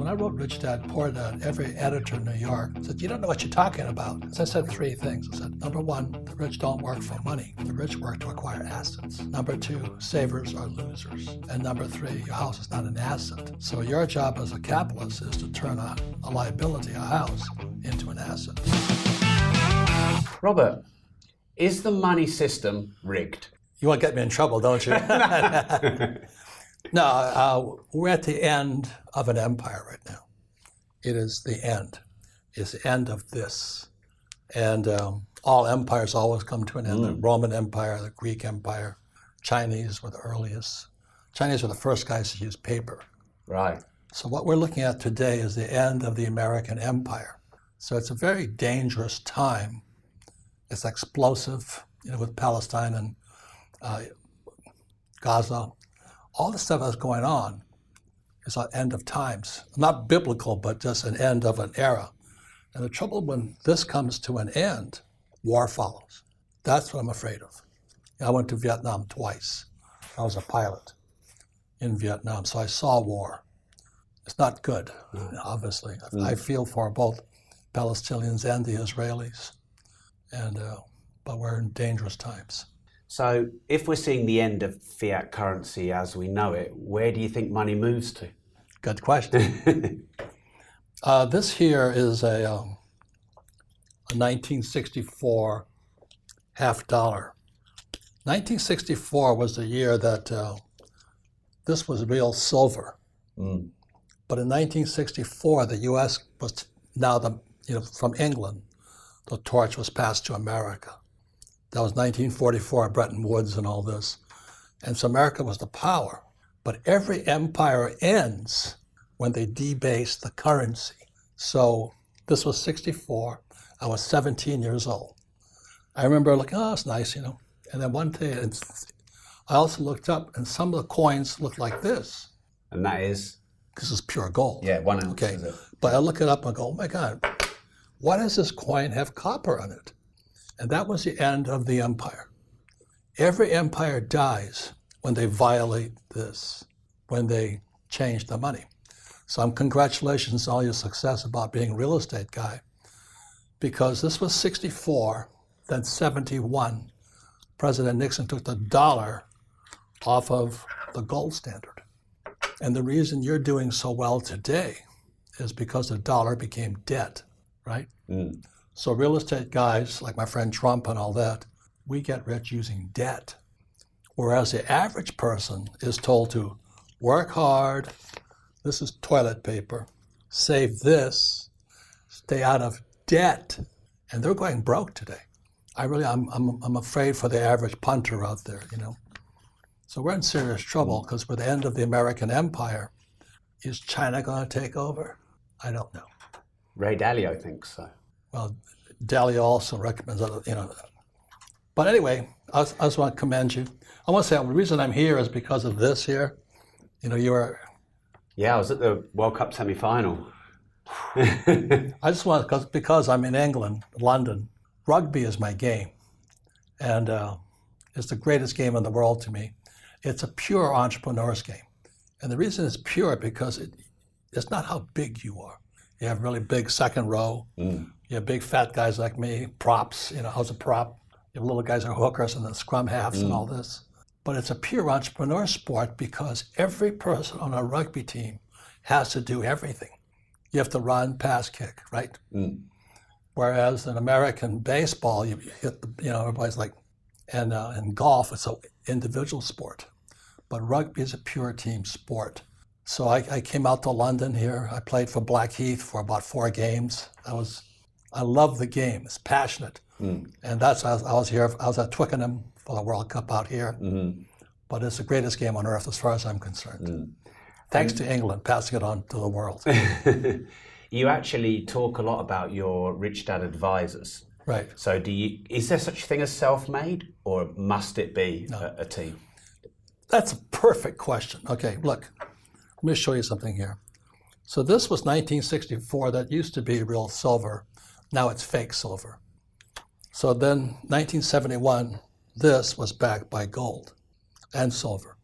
when I wrote Rich Dad Poor Dad, every editor in New York said, You don't know what you're talking about. So I said three things. I said, Number one, the rich don't work for money, the rich work to acquire assets. Number two, savers are losers. And number three, your house is not an asset. So your job as a capitalist is to turn a, a liability, a house, into an asset. Robert, is the money system rigged? You want to get me in trouble, don't you? no, uh, we're at the end of an empire right now. It is the end. It's the end of this. And um, all empires always come to an end. The Roman Empire, the Greek Empire, Chinese were the earliest. Chinese were the first guys to use paper. Right. So what we're looking at today is the end of the American Empire. So it's a very dangerous time. It's explosive, you know, with Palestine and uh, Gaza. All the stuff that's going on is an end of times. Not biblical, but just an end of an era. And the trouble when this comes to an end, war follows. That's what I'm afraid of. I went to Vietnam twice. I was a pilot in Vietnam, so I saw war. It's not good, obviously. I feel for both Palestinians and the Israelis, and uh, but we're in dangerous times. So, if we're seeing the end of fiat currency as we know it, where do you think money moves to? Good question. uh, this here is a, um, a 1964 half dollar. 1964 was the year that uh, this was real silver. But in 1964, the U.S. was now the you know from England, the torch was passed to America. That was 1944, Bretton Woods, and all this, and so America was the power. But every empire ends when they debase the currency. So this was 64. I was 17 years old. I remember looking, oh, it's nice, you know. And then one day, I also looked up, and some of the coins looked like this. And that is, This is pure gold. yeah, one ounce. Okay. But I look it up and go, oh my God, why does this coin have copper on it? And that was the end of the empire. Every empire dies when they violate this, when they change the money. So I'm congratulations on all your success about being a real estate guy, because this was 64, then 71. President Nixon took the dollar off of the gold standard. And the reason you're doing so well today is because the dollar became debt, right? Mm. So real estate guys like my friend Trump and all that, we get rich using debt. Whereas the average person is told to work hard, this is toilet paper, save this, stay out of debt. And they're going broke today. I really, I'm, I'm, I'm afraid for the average punter out there, you know. So we're in serious trouble mm. because with the end of the American empire, is China going to take over? I don't know. Ray Dalio thinks so. Well, Dalio also recommends other, you know. But anyway, I just, I just want to commend you. I want to say the reason I'm here is because of this here. You know, you were. Yeah, I was at the World Cup semi final. I just want because because I'm in England, London. Rugby is my game, and uh, it's the greatest game in the world to me. It's a pure entrepreneur's game, and the reason it's pure because it, it's not how big you are. You have really big second row. You have big fat guys like me, props. You know, how's a prop? You have little guys who are hookers and then scrum halves and all this. But it's a pure entrepreneur sport because every person on a rugby team has to do everything. You have to run, pass, kick, right? Whereas in American baseball, you hit the, you know, everybody's like, and uh, in golf, it's an individual sport. But rugby is a pure team sport. So I, I came out to London here. I played for Blackheath for about four games. I was, I love the game. It's passionate, mm. and that's I was, I was here. I was at Twickenham for the World Cup out here. Mm-hmm. But it's the greatest game on earth as far as I'm concerned. Mm. Thanks to England passing it on to the world. You actually talk a lot about your rich dad advisors. right. So, do you? Is there such a thing as self-made, or must it be a, a team? That's a perfect question. Okay, look, let me show you something here. So this was 1964. That used to be real silver. Now it's fake silver. So then 1971, this was backed by gold and silver.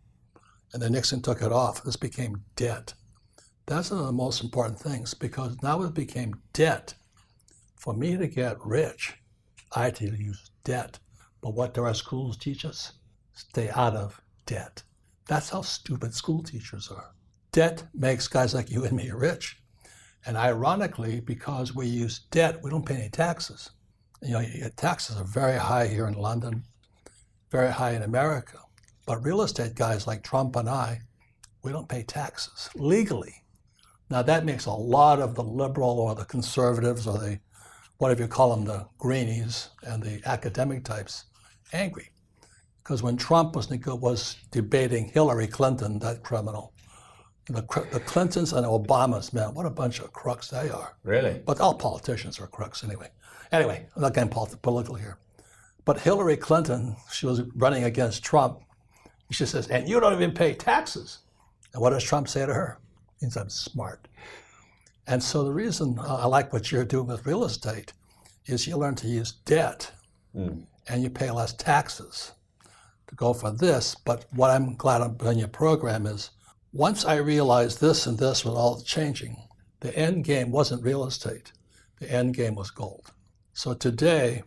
And then Nixon took it off. This became debt. That's one of the most important things because now it became debt. For me to get rich, I had to use debt. But what do our schools teach us? Stay out of debt. That's how stupid school teachers are. Debt makes guys like you and me rich. And ironically, because we use debt, we don't pay any taxes. You know, taxes are very high here in London, very high in America. But real estate guys like Trump and I, we don't pay taxes legally. Now that makes a lot of the liberal or the conservatives or the whatever you call them, the greenies and the academic types, angry. Because when Trump was, was debating Hillary Clinton, that criminal, the, the Clintons and Obamas, man, what a bunch of crooks they are. Really? But all politicians are crooks anyway. Anyway, I'm not getting political here. But Hillary Clinton, she was running against Trump. She says, and you don't even pay taxes. And what does Trump say to her? He means I'm smart. And so the reason I like what you're doing with real estate is you learn to use debt mm. and you pay less taxes to go for this. But what I'm glad I'm in your program is once I realized this and this was all changing, the end game wasn't real estate. The end game was gold. So today,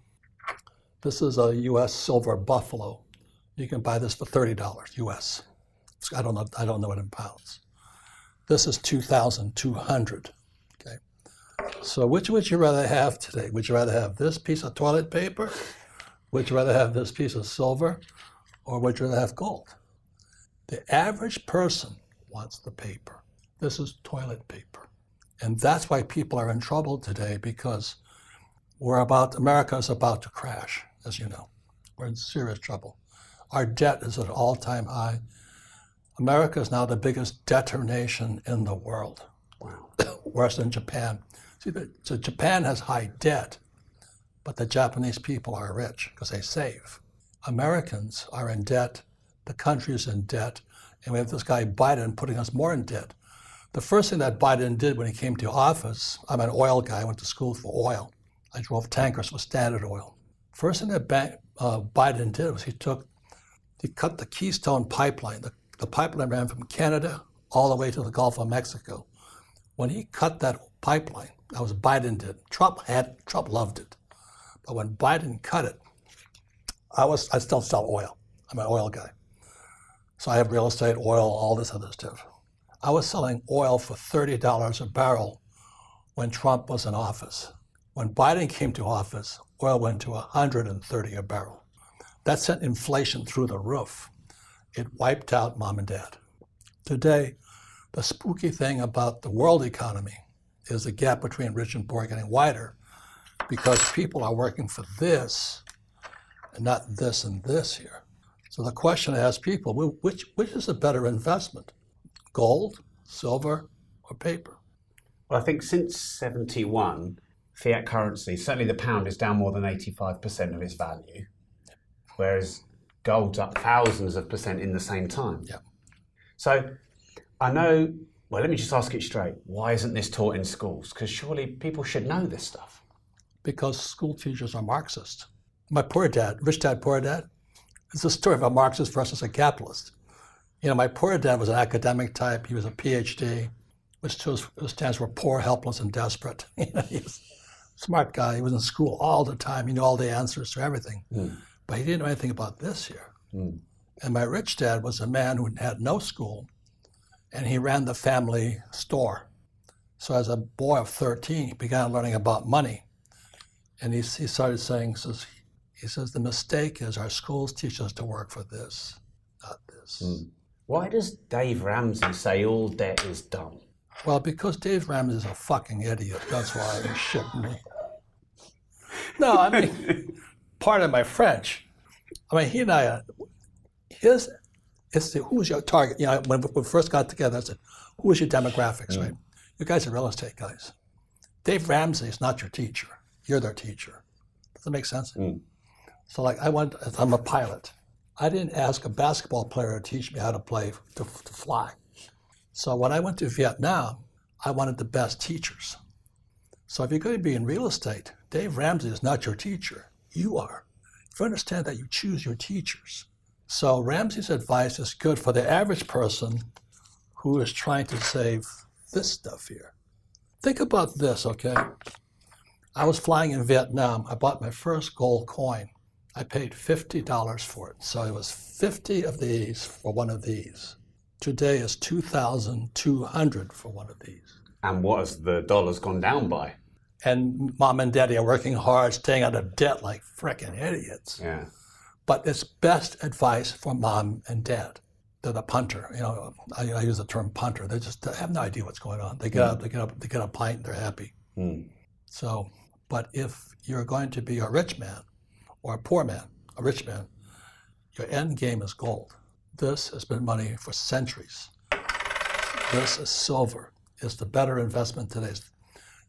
this is a U.S. silver buffalo. You can buy this for thirty dollars U.S. I don't know. I don't know it in pounds. This is two thousand two hundred. Okay. So which would you rather have today? Would you rather have this piece of toilet paper? Would you rather have this piece of silver, or would you rather have gold? The average person wants the paper. This is toilet paper, and that's why people are in trouble today because we're about America is about to crash, as you know. We're in serious trouble. Our debt is at an all-time high. America is now the biggest debtor nation in the world, wow. worse than Japan. See, so Japan has high debt, but the Japanese people are rich because they save. Americans are in debt, the country is in debt, and we have this guy Biden putting us more in debt. The first thing that Biden did when he came to office, I'm an oil guy, I went to school for oil. I drove tankers for Standard Oil. First thing that uh, Biden did was he took, he cut the Keystone pipeline. The, the pipeline ran from Canada all the way to the Gulf of Mexico. When he cut that pipeline, that was Biden did. Trump had, Trump loved it. But when Biden cut it, I was, I still sell oil. I'm an oil guy. So I have real estate, oil, all this other stuff. I was selling oil for $30 a barrel when Trump was in office. When Biden came to office, oil went to 130 a barrel. That sent inflation through the roof. It wiped out mom and dad. Today, the spooky thing about the world economy is the gap between rich and poor getting wider because people are working for this and not this and this here. So the question I ask people, which, which is a better investment? Gold, silver, or paper? Well, I think since 71, fiat currency, certainly the pound is down more than 85% of its value, whereas gold's up thousands of percent in the same time. Yeah. So I know, well, let me just ask it straight. Why isn't this taught in schools? Because surely people should know this stuff. Because school teachers are Marxist. My poor dad, rich dad, poor dad, it's a story of a Marxist versus a capitalist. You know, my poor dad was an academic type. He was a PhD, which stands for poor, helpless, and desperate. he was, a smart guy. He was in school all the time. He knew all the answers to everything. Mm. But he didn't know anything about this here. Mm. And my rich dad was a man who had no school, and he ran the family store. So as a boy of 13, he began learning about money. And he, he started saying, says, he says, the mistake is our schools teach us to work for this, not this. Mm. Why does Dave Ramsey say all debt is dumb? Well, because Dave Ramsey is a fucking idiot. That's why he shipped me. No, I mean, pardon my French. I mean, he and I, his, it's the, who's your target? You know, when we first got together, I said, who is your demographics, mm. right? You guys are real estate guys. Dave Ramsey is not your teacher. You're their teacher. Does that make sense? Mm. So, like, I went, I'm a pilot. I didn't ask a basketball player to teach me how to play, to, to fly. So when I went to Vietnam, I wanted the best teachers. So if you're going to be in real estate, Dave Ramsey is not your teacher. You are. If you understand that, you choose your teachers. So Ramsey's advice is good for the average person who is trying to save this stuff here. Think about this, okay? I was flying in Vietnam. I bought my first gold coin. I paid $50 for it. So it was 50 of these for one of these. Today is 2,200 for one of these. And what has the dollars gone down by? And mom and daddy are working hard, staying out of debt like frickin' idiots. Yeah. But it's best advice for mom and dad. They're the punter. You know, I, I use the term punter. They just have no idea what's going on. They get up, they get up, they get a pint, and they're happy. Mm. So, but if you're going to be a rich man or a poor man, a rich man, your end game is gold. This has been money for centuries. This is silver. It's the better investment today.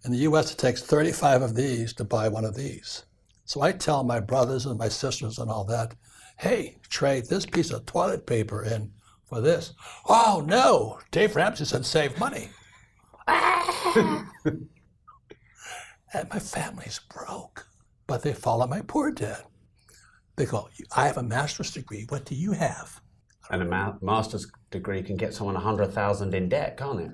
In the U.S., it takes 35 of these to buy one of these. So I tell my brothers and my sisters and all that, hey, trade this piece of toilet paper in for this. Oh no, Dave Ramsey said save money. and my family's broke, but they follow my poor dad. They go, I have a master's degree. What do you have? And a ma- master's degree can get someone a hundred thousand in debt, can't it?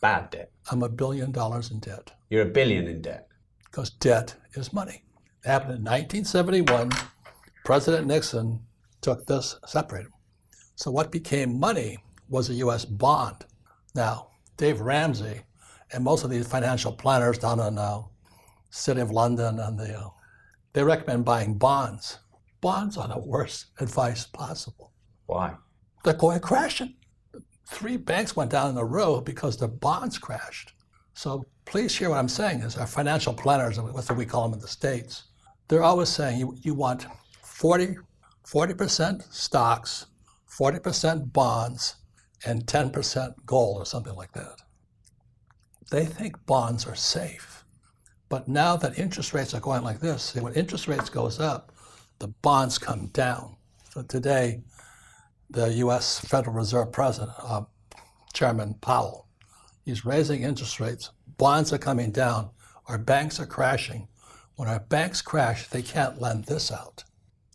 Bad debt. I'm a billion dollars in debt You're a billion in debt. because debt is money. It happened in 1971. President Nixon took this, separated them. So what became money was a U.S. bond. Now, Dave Ramsey and most of these financial planners down in uh, City of London and the, uh, they recommend buying bonds. Bonds are the worst advice possible. Why? They're going crashing. Three banks went down in a row because the bonds crashed. So please hear what I'm saying is our financial planners, what do we call them in the States, they're always saying you, you want 40, 40% stocks, 40% bonds, and 10% gold or something like that. They think bonds are safe. But now that interest rates are going like this, when interest rates goes up, the bonds come down. So today, the U.S. Federal Reserve President, uh, Chairman Powell, he's raising interest rates. Bonds are coming down. Our banks are crashing. When our banks crash, they can't lend this out.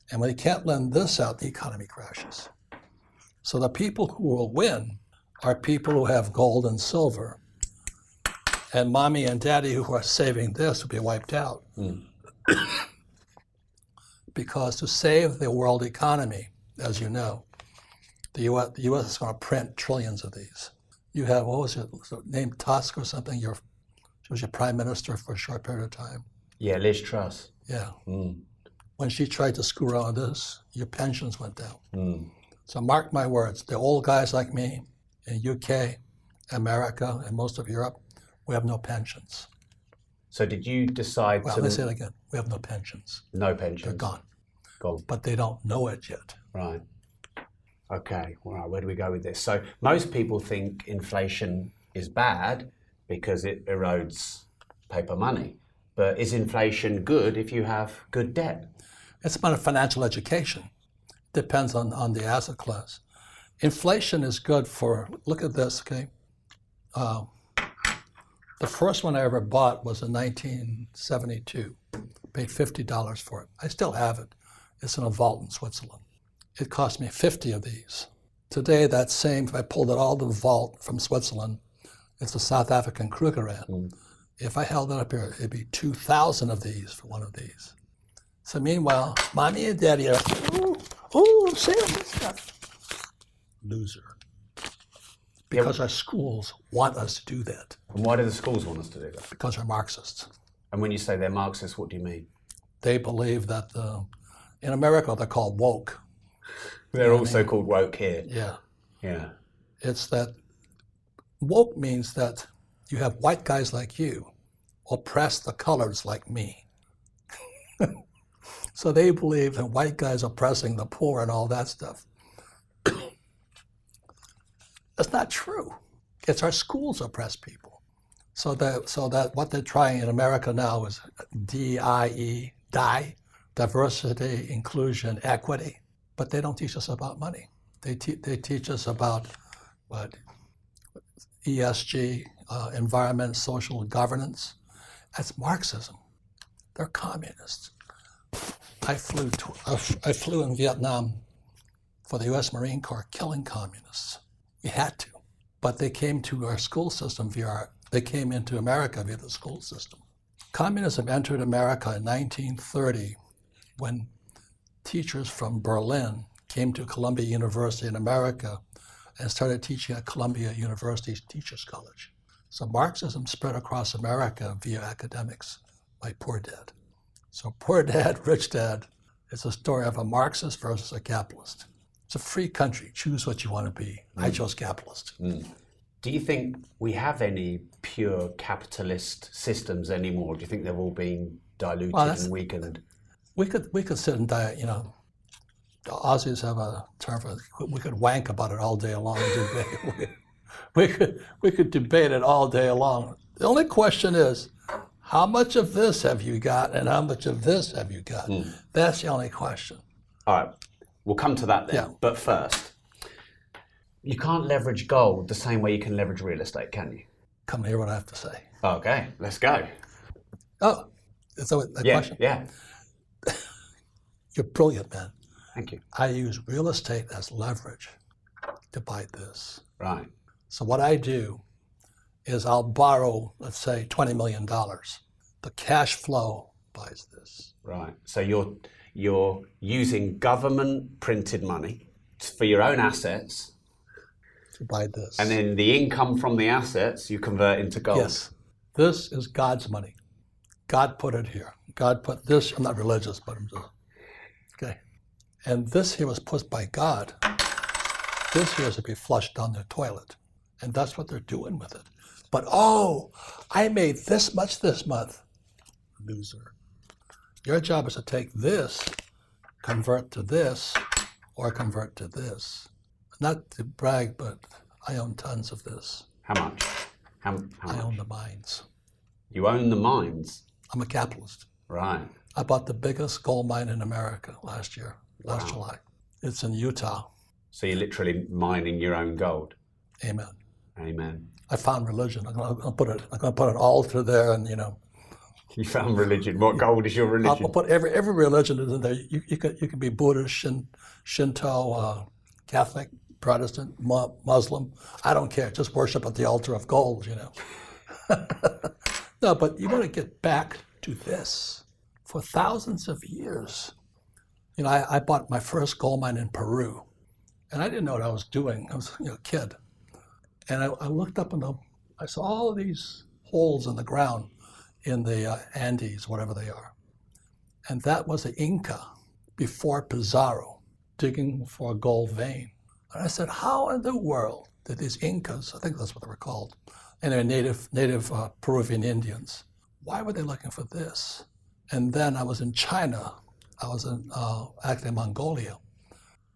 And when they can't lend this out, the economy crashes. So the people who will win are people who have gold and silver. And mommy and daddy who are saving this will be wiped out. because to save the world economy, as you know, the US, the US is going to print trillions of these. You have, what was it named Tusk or something? Your, she was your prime minister for a short period of time. Yeah, Liz Truss. Yeah. Mm. When she tried to screw around with this, your pensions went down. Mm. So mark my words, the old guys like me in UK, America, and most of Europe, we have no pensions. So did you decide Well, to let's say it again. We have no pensions. no pensions? They're gone. Gone. But they don't know it yet. Right. Okay. All right. Where do we go with this? So most people think inflation is bad because it erodes paper money. But is inflation good if you have good debt? It's about a financial education. Depends on, on the asset class. Inflation is good for, look at this, okay? Uh, the first one I ever bought was in 1972. Paid $50 for it. I still have it. It's in a vault in Switzerland. It cost me 50 of these. Today, that same, if I pulled it all to the vault from Switzerland, it's a South African Krugerrand. Hmm. If I held it up here, it'd be 2,000 of these for one of these. So meanwhile, mommy and daddy are, ooh, ooh, I'm saving this stuff. Loser. Because our schools want us to do that, And why do the schools want us to do that? because they're Marxists. And when you say they're Marxists, what do you mean? They believe that the, in America they're called woke. They're also called woke here. Yeah. Yeah. It's that woke means that you have white guys like you oppress the colors like me. so they believe that white guys oppressing the poor and all that stuff. That's not true. It's our schools oppress people. So that so that what they're trying in America now is DIE, DIE, diversity, inclusion, equity. But they don't teach us about money. They, te- they teach us about what ESG, uh, environment, social governance. That's Marxism. They're communists. I flew to, I flew in Vietnam for the U.S. Marine Corps, killing communists. We had to. but they came to our school system via our, they came into America via the school system. Communism entered America in 1930 when teachers from Berlin came to Columbia University in America and started teaching at Columbia University's Teachers College. So Marxism spread across America via academics, my poor dad. So poor dad, rich dad, it's a story of a Marxist versus a capitalist. It's a free country. Choose what you want to be. Mm. I chose capitalist. Mm. Do you think we have any pure capitalist systems anymore? Do you think they've all been diluted Well, and weakened? We could we could sit and die, you know. The Aussies have a term for it. We could wank about it all day long. we, we could we could debate it all day long. The only question is, how much of this have you got, and how much of this have you got? Hmm. That's the only question. All right, we'll come to that then. Yeah. But first, you can't leverage gold the same way you can leverage real estate, can you? Come hear what I have to say. Okay, let's go. Oh, that what- Yeah, question? yeah. You're brilliant, man. Thank you. I use real estate as leverage to buy this. Right. So what I do is I'll borrow, let's say, twenty million dollars. The cash flow buys this. Right. So you're you're using government printed money for your own assets, To buy this. and then the income from the assets you convert into gold. yes, this is God's money. God put it here. God put this. I'm not religious, but I'm just okay. And this here was put by God. This here is to be flushed down the toilet, and that's what they're doing with it. But oh, I made this much this month. Loser. Your job is to take this, convert to this, or convert to this. Not to brag, but I own tons of this. How much? How, how I much? own the mines. You own the mines. I'm a capitalist. Right. I bought the biggest gold mine in America last year, last July. It's in Utah. So you're literally mining your own gold. Amen. Amen. I found religion. I'm gonna put it. I'm gonna put an altar there, and you know, You found religion. What gold is your religion? I'll put every every religion is in there. You, you can you can be Buddhist, Shin, Shinto, uh, Catholic, Protestant, Mu- Muslim. I don't care. Just worship at the altar of gold. You know. no, but you want to get back to this. For thousands of years, you know, I, I bought my first gold mine in Peru, and I didn't know what I was doing. I was you know, a kid, and I, I looked up and I saw all these holes in the ground in the uh, Andes, whatever they are, and that was the Inca before Pizarro digging for a gold vein. And I said, how in the world did these Incas, I think that's what they were called, and they're native native uh, Peruvian Indians, why were they looking for this? And then I was in China. I was in uh, actually Mongolia.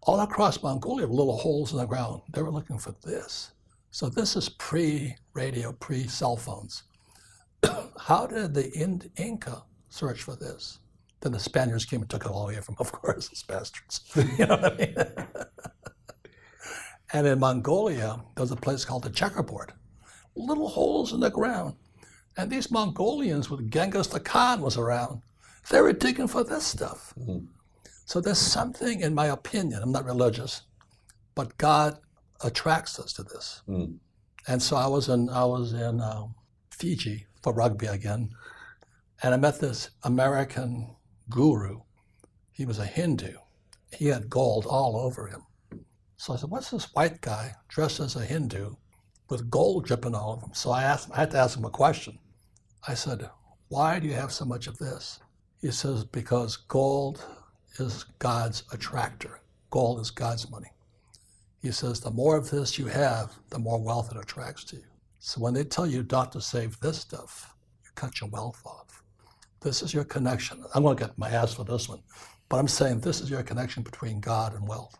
All across Mongolia little holes in the ground. They were looking for this. So this is pre-radio, pre-cell phones. How did the In- Inca search for this? Then the Spaniards came and took it all away from, of course, these bastards. you know what I mean? and in Mongolia, there's a place called the checkerboard. Little holes in the ground. And these Mongolians with Genghis the Khan was around. They were digging for this stuff. So there's something, in my opinion, I'm not religious, but God attracts us to this. And so I was in I was in um, Fiji for rugby again, and I met this American guru. He was a Hindu. He had gold all over him. So I said, "What's this white guy dressed as a Hindu with gold dripping all over him?" So I asked. I had to ask him a question. I said, "Why do you have so much of this?" He says, "Because gold is God's attractor. Gold is God's money." He says, the more of this you have, the more wealth it attracts to you. So when they tell you not to save this stuff, you cut your wealth off. This is your connection. I'm going to get my ass for this one, but I'm saying this is your connection between God and wealth.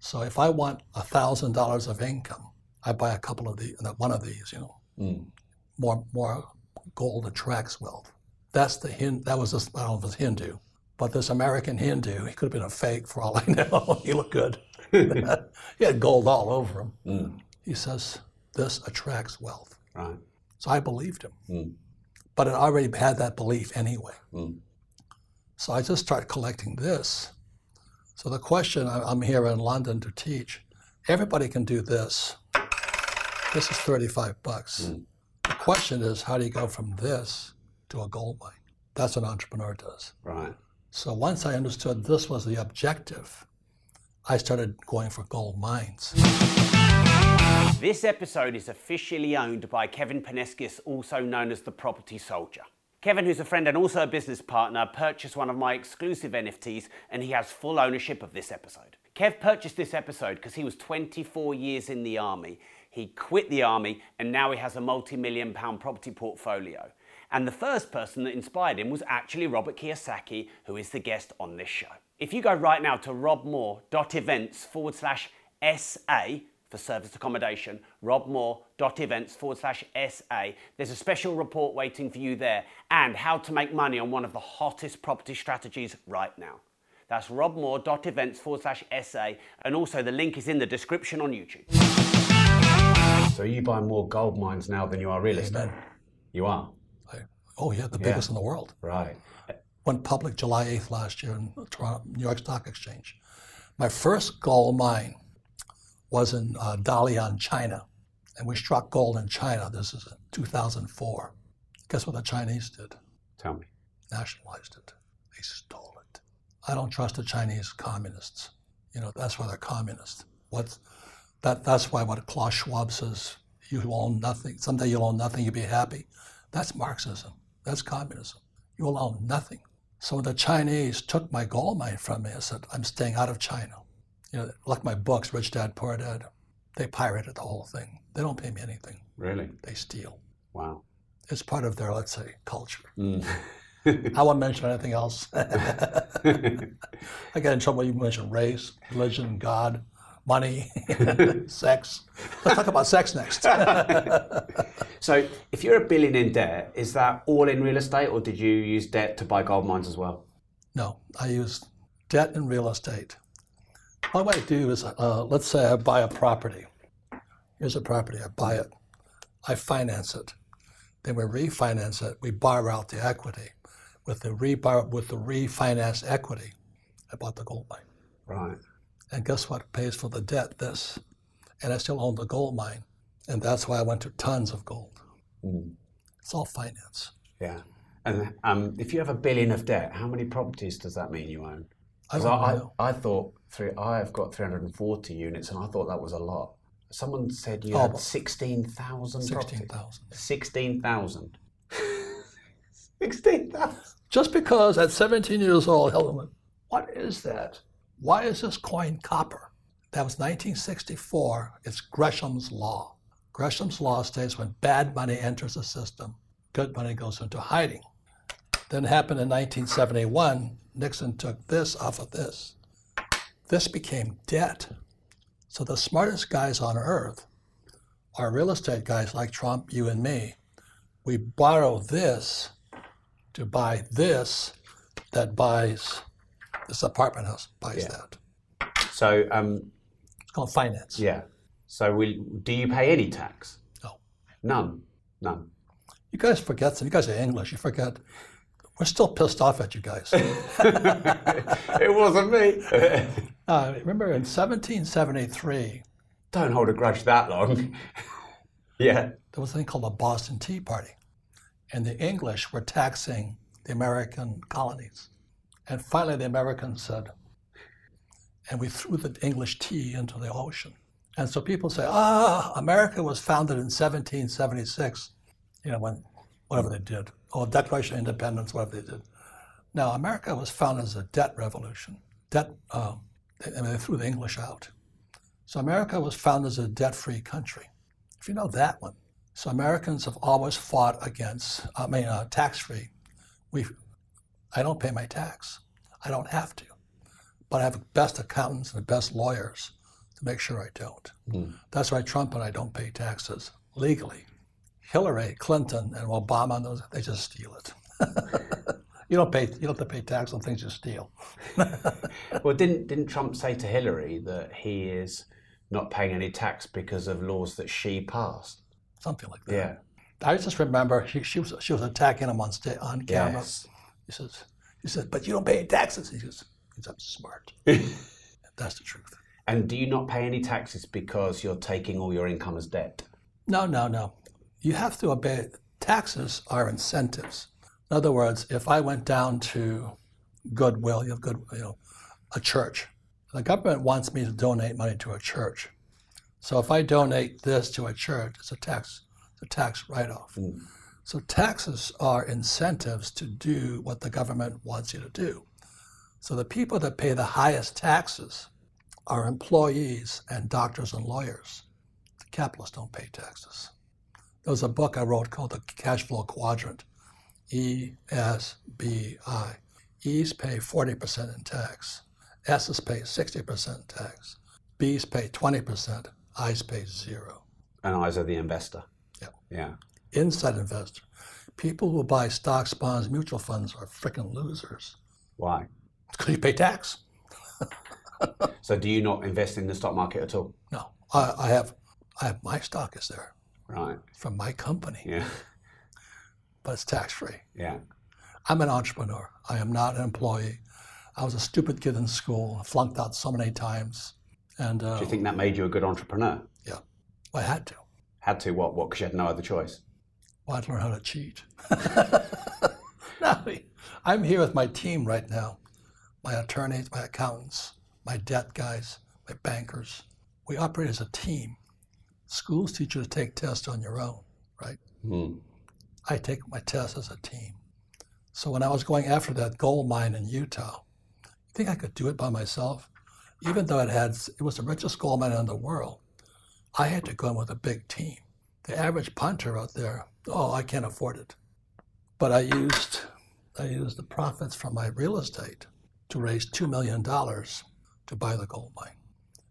So if I want a thousand dollars of income, I buy a couple of these, uh, one of these. You know, mm. more more gold attracts wealth. That's the Hin. That was this. I don't know if it's Hindu, but this American Hindu, he could have been a fake for all I know. he looked good. he had gold all over him. Mm. He says, This attracts wealth. Right. So I believed him. Hmm. But I already had that belief anyway. Hmm. So I just started collecting this. So the question I'm here in London to teach everybody can do this. This is 35 bucks. Hmm. The question is, how do you go from this to a gold mine? That's what an entrepreneur does. Right. So once I understood this was the objective, I started going for gold mines. This episode is officially owned by Kevin Peneskis, also known as the Property Soldier. Kevin, who's a friend and also a business partner, purchased one of my exclusive NFTs and he has full ownership of this episode. Kev purchased this episode because he was 24 years in the army. He quit the army and now he has a multi million pound property portfolio. And the first person that inspired him was actually Robert Kiyosaki, who is the guest on this show. If you go right now to robmoore.events forward slash SA for serviced accommodation, robmoore.events forward slash SA, there's a special report waiting for you there and how to make money on one of the hottest property strategies right now. That's robmoore.events forward slash SA, and also the link is in the description on YouTube. So you buy more gold mines now than you are real estate? Amen. You are? I, oh, yeah, the biggest in the world. Right. Went public July 8th last year in Toronto, New York Stock Exchange. My first gold mine was in uh, Dalian, China. And we struck gold in China. This is 2004. Guess what the Chinese did? Tell me. Nationalized it. They stole it. I don't trust the Chinese communists. You know, that's why they're communists. What's that? That's why what Klaus Schwab says: you own nothing. Someday you'll own nothing. You'll be happy. That's Marxism. That's communism. You will own nothing. So when the Chinese took my gold mine from me, I said, I'm staying out of China. You know, like my books, Rich Dad Poor Dad. They pirated the whole thing. They don't pay me anything. Really? They steal. Wow. It's part of their, let's say, culture. Mm. I won't mention anything else. I get in trouble. You mention race, religion, God, money, sex. Let's talk about sex next. so if you're a billion in debt, is that all in real estate or did you use debt to buy gold mines as well? no, I used debt in real estate. What I do is, uh, let's say I buy a property. Here's a property. I buy it. I finance it. Then we refinance it. We borrow out the equity. With the reborrow, with the refinanced equity, I bought the gold mine. Right. And guess what pays for the debt? This. And I still own the gold mine. And that's why I went to tons of gold. Mm. It's all finance. Yeah. And um, if you have a billion of debt, how many properties does that mean you own? I I. I, thought three, I've got 340 units and I thought that was a lot. Someone said you Oh, had 16,000 16,000. 16,000. 16,000. Just because at 17 years old, Helen went, What is that? Why is this coin copper? That was 1964. It's Gresham's Law. Gresham's Law states when bad money enters the system, good money goes into hiding. Then it happened in 1971. Nixon took this off of this. This became debt. So the smartest guys on earth are real estate guys like Trump, you and me. We borrow this to buy this that buys this apartment house buys Yeah. that. So, um, It's called finance. yeah. So, will, do you pay any tax? No. None. None. You guys forget some. You guys are English. You forget. We're still pissed off at you guys. it wasn't me. uh, remember in 1773, Don't hold a grudge that long. yeah. there was a thing called the Boston Tea Party, and the English were taxing the American colonies. And finally, the Americans said, and we threw the English tea into the ocean. And so people say, ah, America was founded in 1776, you know, when whatever they did, or Declaration of Independence, whatever they did. Now, America was founded as a debt revolution. Debt, uh, they, I mean, they threw the English out. So America was founded as a debt-free country. If you know that one. So Americans have always fought against, I mean, uh, tax-free. We, I don't pay my tax. I don't have to. But I have the best accountants and the best lawyers to make sure I don't. That's why Trump and I don't pay taxes legally. Hillary Clinton and Obama, and those, they just steal it. you don't pay. You don't have to pay tax on things you steal. Well, didn't didn't Trump say to Hillary that he is not paying any tax because of laws that she passed? Something like that. Yeah. I just remember she, she was she was attacking him on sta- on camera. Yes. He says, he says, but you don't pay any taxes. He says, he's I'm smart. That's the truth. And do you not pay any taxes because you're taking all your income as debt? No, no, no. You have to obey. Taxes are incentives. In other words, if I went down to Goodwill, you have good, you know, a church. The government wants me to donate money to a church. So if I donate this to a church, it's a tax, it's a tax write-off. Mm. So taxes are incentives to do what the government wants you to do. So the people that pay the highest taxes are employees and doctors and lawyers. The capitalists don't pay taxes. There was a book I wrote called The Cash Flow Quadrant. E, S, B, I. E's pay 40% in tax. S's pay 60% in tax. B's pay 20%. I's pay zero. And eyes are the investor. Yeah. Yeah. Inside investor. People who buy stocks, bonds, mutual funds are freaking losers Why? because you pay tax. So do you not invest in the stock market at all? No, I, I have, I have my stock is there Right. from my company, Yeah. but it's tax free. Yeah. I'm an entrepreneur. I am not an employee. I was a stupid kid in school, flunked out so many times, and uh, Do you think that made you a good entrepreneur? yeah, I had to. Had to what? What? Because you had no other choice. Well, I'd learn how to cheat. no, I'm here with my team right now my attorneys, my accountants, my debt guys, my bankers. We operate as a team. Schools teach you to take tests on your own, right? Hmm. I take my tests as a team. So when I was going after that gold mine in Utah, you think I could do it by myself? Even though it had it was the richest gold mine in the world, I had to go in with a big team. The average punter out there, oh, I can't afford it. But I used I used the profits from my real estate to raise two million dollars to buy the gold mine.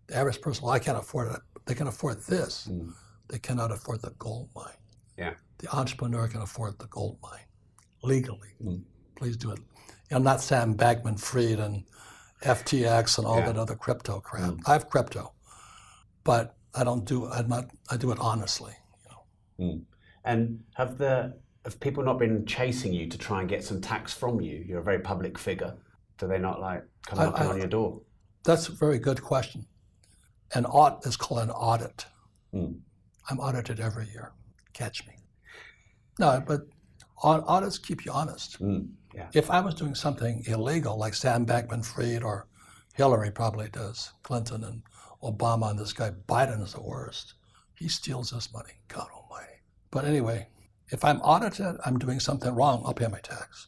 The average person, well, I can't afford it. They can afford this. Mm. They cannot afford the gold mine. Yeah. The entrepreneur can afford the gold mine legally. Mm. Please do it. I'm not Sam Bankman Fried and FTX and all Yeah. that other crypto crap. I have crypto, but I don't do I'm not I do it honestly. You know? And have the have people not been chasing you to try and get some tax from you? You're a very public figure. Do they not like come knocking on your door? That's a very good question. An audit is called an audit. Mm. I'm audited every year. Catch me. No, but au- audits keep you honest. Mm. Yeah. If I was doing something illegal, like Sam Bankman Fried or Hillary probably does, Clinton and Obama and this guy Biden is the worst. He steals this money. God almighty. But anyway, if I'm audited, I'm doing something wrong, I'll pay my tax.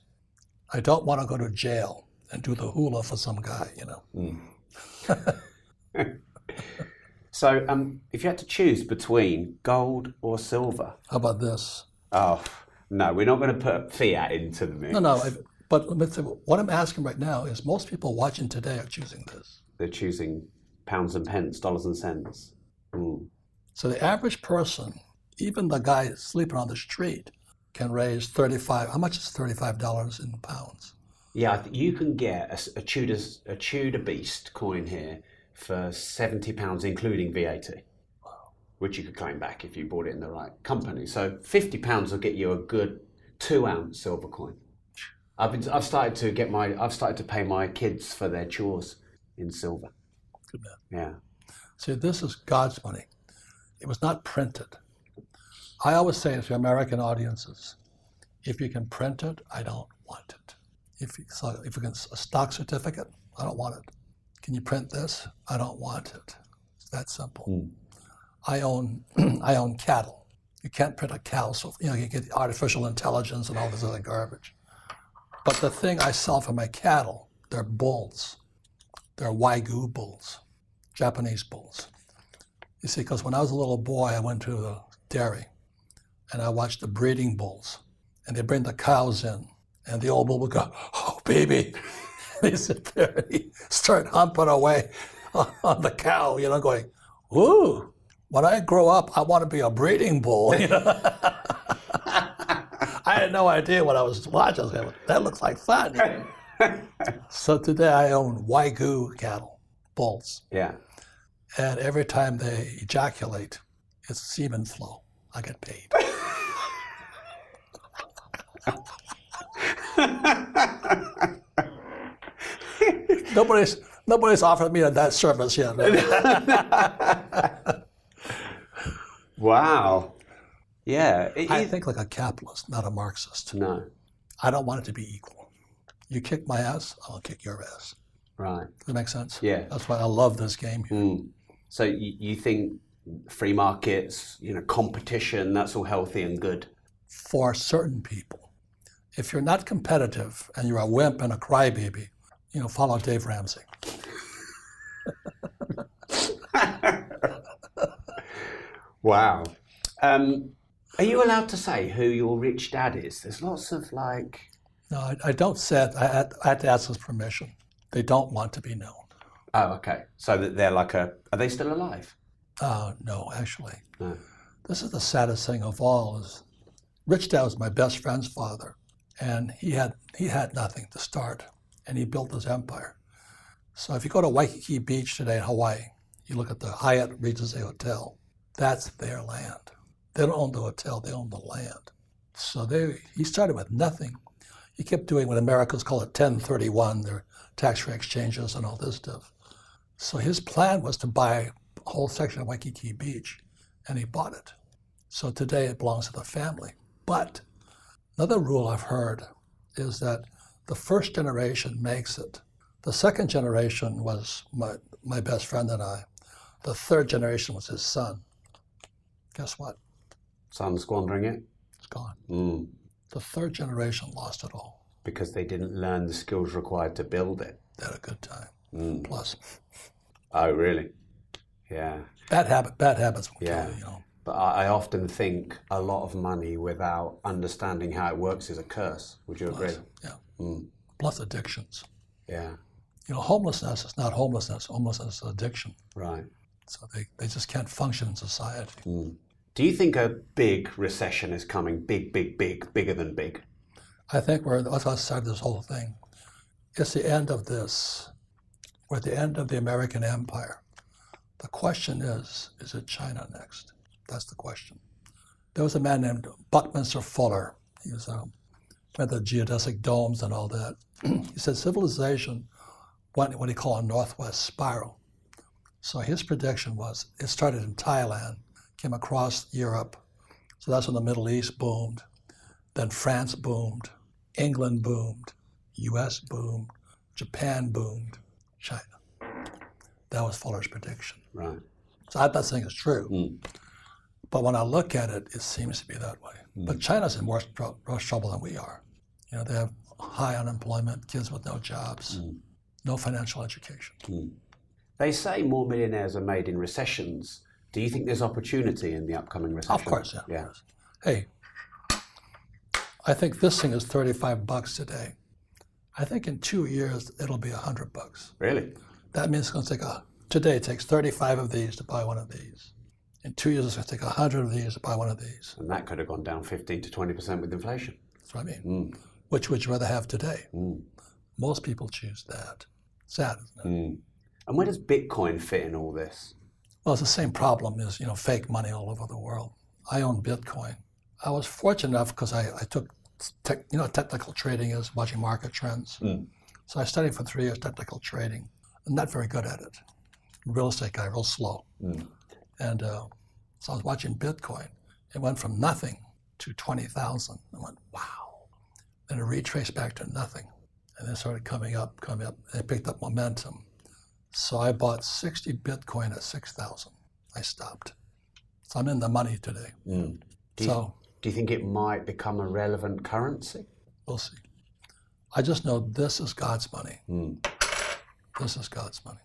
I don't want to go to jail and do the hula for some guy, you know. So, um, if you had to choose between gold or silver, How about this? oh no, we're not going to put fiat into the mix. No, no. I, but let me say, what I'm asking right now is most people watching today are choosing this. They're choosing pounds and pence, dollars and cents. Mm. So the average person, even the guy sleeping on the street, can raise 35. How much is $35 in pounds? Yeah, you can get a, a Tudor a Tudor Beast coin here for seventy pounds, including VAT, which you could claim back if you bought it in the right company. So fifty pounds will get you a good two ounce silver coin. I've been, I've started to get my I've started to pay my kids for their chores in silver. Good man. Yeah. See, this is God's money. It was not printed. I always say to American audiences, if you can print it, I don't want it. If you, if you can a stock certificate, I don't want it. Can you print this? I don't want it. It's that simple. Hmm. I own I own cattle. You can't print a cow, so you know you get artificial intelligence and all this other garbage. But the thing I sell for my cattle, they're bulls. They're Wagyu bulls, Japanese bulls. You see, because when I was a little boy, I went to the dairy and I watched the breeding bulls. And they bring the cows in, and the old bull would go, Oh, baby. They sit there and he start humping away on the cow, you know, going, Ooh, when I grow up, I want to be a breeding bull. You know? I had no idea what I was watching. I was that looks like fun. so today I own Wagyu cattle, bulls Yeah. and every time they ejaculate, it's semen flow. I get paid. Nobody's nobody's offered me that service yet. Wow. Yeah. it- I think like a capitalist, not a Marxist. no. I don't want it to be equal. You kick my ass, I'll kick your ass. Right. Does that make sense? Yeah. That's why I love this game here. Mm. So you, you think free markets, you know, competition, that's all healthy and good. For certain people. If you're not competitive and you're a wimp and a crybaby, you know, follow Dave Ramsey. Wow. Um, are you allowed to say who your rich dad is? There's lots of like. No, I, I don't say it. I had, I had to ask his permission. They don't want to be known. Oh, okay. So that they're like a. Are they still alive? Uh, no, actually. No. This is the saddest thing of all is Rich Dad was my best friend's father, and he had he had nothing to start, and he built his empire. So if you go to Waikiki Beach today in Hawaii, you look at the Hyatt Regency Hotel, that's their land. They don't own the hotel, they own the land. So they he started with nothing. He kept doing what Americans call it 1031, their tax-free exchanges and all this stuff. So his plan was to buy a whole section of Waikiki Beach, and he bought it. So today it belongs to the family. But another rule I've heard is that the first generation makes it. The second generation was my, my best friend and I. The third generation was his son. Guess what? Son squandering it? It's gone. Mm. The third generation lost it all. Because they didn't learn the skills required to build it. They had a good time. Mm. Plus, Oh, really? Yeah. bad habit, bad habits will Yeah. you, you know. But I, I often think a lot of money without understanding how it works is a curse. Would you agree? Yeah. Mm. Plus addictions. Yeah. You know, homelessness is not homelessness. Homelessness is addiction. Right. So they, they just can't function in society. Mm. Do you think a big recession is coming? Big, big, big, bigger than big? I think we're that's started this whole thing. It's the end of this. We're at the end of the American Empire. The question is, is it China next? That's the question. There was a man named Buckminster Fuller. He was um, went to geodesic domes and all that. he said civilization went what he called a northwest spiral. So his prediction was it started in Thailand, came across Europe. So that's when the Middle East boomed. Then France boomed, England boomed, US boomed, Japan boomed, China. That was Fuller's prediction. Right. So I'm not saying it's true, Mm. but when I look at it, it seems to be that way. But China's in worse, worse trouble than we are. You know, they have high unemployment, kids with no jobs, hmm. no financial education. Hmm. They say more millionaires are made in recessions. Do you think there's opportunity in the upcoming recession? Of course, yeah. Yeah. Hey, I think this thing is 35 bucks today. I think in two years it'll be 100 bucks. Really? That means it's going to take a, today it takes 35 of these to buy one of these. In two years it's going to take 100 of these to buy one of these. And that could have gone down 15 to 20% with inflation. That's what I mean. Hmm. Which would you rather have today? Mm. Most people choose that. Sad, isn't it? Mm. And where does Bitcoin fit in all this? Well, it's the same problem as, you know, fake money all over the world. I own Bitcoin. I was fortunate enough because I, I took, tech, you know, technical trading is watching market trends. Mm. So I studied for three years technical trading. I'm not very good at it. Real estate guy, real slow. Mm. And uh, so I was watching Bitcoin. It went from nothing to 20,000. I went, wow. Then it retraced back to nothing. And then started coming up, coming up. And it picked up momentum. So I bought 60 Bitcoin at 6,000. I stopped. So I'm in the money today. Mm. Do you, So do you think it might become a relevant currency? we'll see. I just know this is God's money. Mm. This is God's money.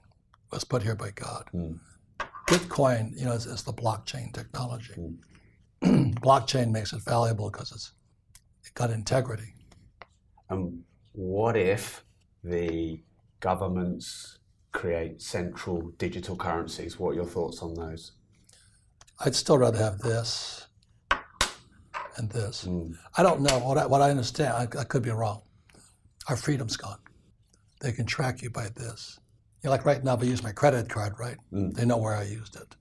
It was put here by God. Mm. Bitcoin, you know, is, is the blockchain technology. blockchain makes it valuable because it's it got integrity. And what if the governments create central digital currencies? What are your thoughts on those? I'd still rather have this and this. Mm. I don't know what I, what I understand. I, I could be wrong. Our freedom's gone. They can track you by this. You know, like right now, if I use my credit card, right? Mm. They know where I used it.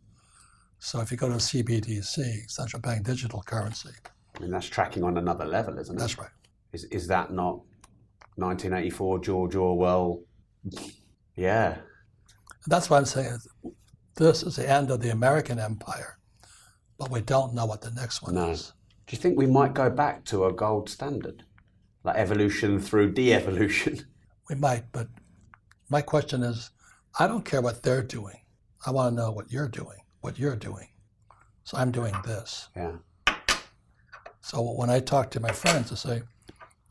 So if you go to CBDC, central bank digital currency, I mean, that's tracking on another level, isn't it? that's right. Is, is that not 1984 George Orwell? Yeah. That's why I'm saying this is the end of the American empire. but we don't know what the next one No. is. Do you think we might go back to a gold standard, like evolution through de-evolution? We might, but my question is I don't care what they're doing. I want to know what you're doing, what you're doing. So I'm doing this. Yeah. So when I talk to my friends, I say,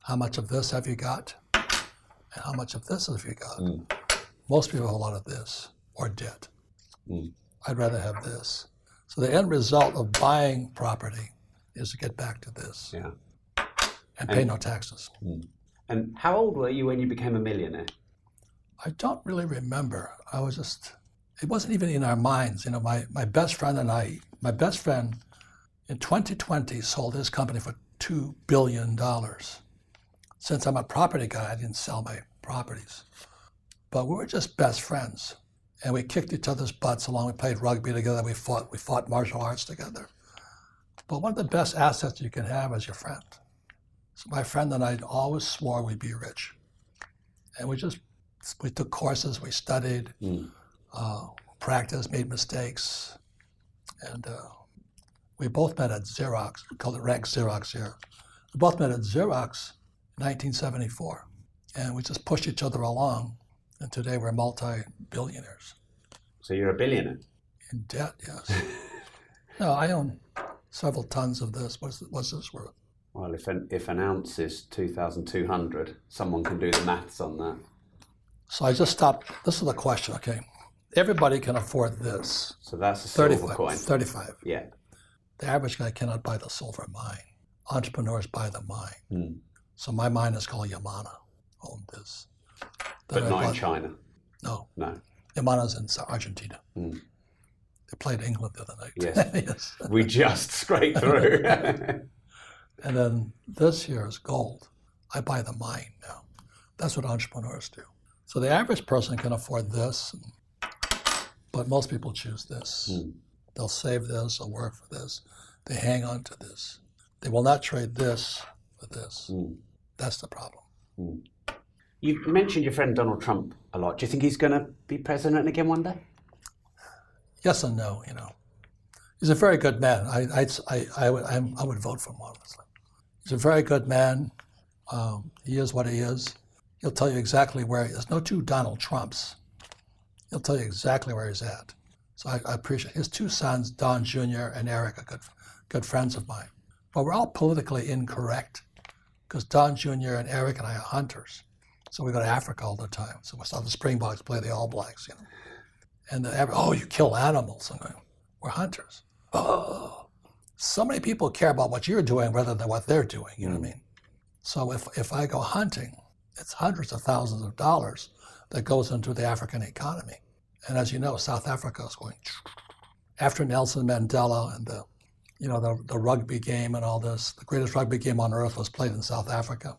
How much of this have you got? And how much of this have you got? Most people have a lot of this or debt. Mm. I'd rather have this. So the end result of buying property is to get back to this Yeah. and pay no taxes. And how old were you when you became a millionaire? I don't really remember. I was just, it wasn't even in our minds. You know, my, my best friend and I, my best friend in 2020 sold his company for $2 billion. Since I'm a property guy, I didn't sell my properties. But we were just best friends. And we kicked each other's butts along. We played rugby together. We fought, we fought martial arts together. But one of the best assets you can have is your friend. So my friend and I always swore we'd be rich. And we just we took courses, we studied, Mm. uh, practiced, made mistakes, and uh, we both met at Xerox. We called it rank Xerox here. We both met at Xerox 1974, and we just pushed each other along. And today we're multi-billionaires So you're a billionaire. in debt. Yes. no, I own several tons of this. What's what's this worth? Well, if an, if an ounce is 2,200, someone can do the maths on that. So I just stopped. This is the question. Okay, everybody can afford this. So that's a silver 35. coin. 35. Yeah. The average guy cannot buy the silver mine. Entrepreneurs buy the mine. Hmm. So my mine is called Yamana. Owned this. But Then I not in China. No, No. Yamana's in Argentina. Hmm. They played England the other night. Yes. yes. We just scraped through. And then this here is gold. I buy the mine now. That's what entrepreneurs do. So the average person can afford this, but most people choose this. Hmm. They'll save this or work for this. They hang on to this. They will not trade this for this. Hmm. That's the problem. you mentioned your friend Donald Trump a lot. Do you think he's going to be president again one day? Yes and no, you know. He's a very good man. I, I, I, I, would, I'm, I would vote for him, honestly. He's a very good man. Um, he is what he is. He'll tell you exactly where he is. There's no two Donald Trumps. He'll tell you exactly where he's at. So I, I appreciate his two sons, Don Jr. and Eric, are good, good friends of mine. But we're all politically incorrect because Don Jr. and Eric and I are hunters. So we go to Africa all the time. So we saw the Springboks play the All Blacks, you know. And the, oh, you kill animals. I'm going, we're hunters. Oh, so many people care about what you're doing rather than what they're doing. You know what I mm. mean? So if, if I go hunting, it's hundreds of thousands of dollars that goes into the African economy. And as you know, South Africa is going after Nelson Mandela and the, you know, the, the rugby game and all this. The greatest rugby game on earth was played in South Africa.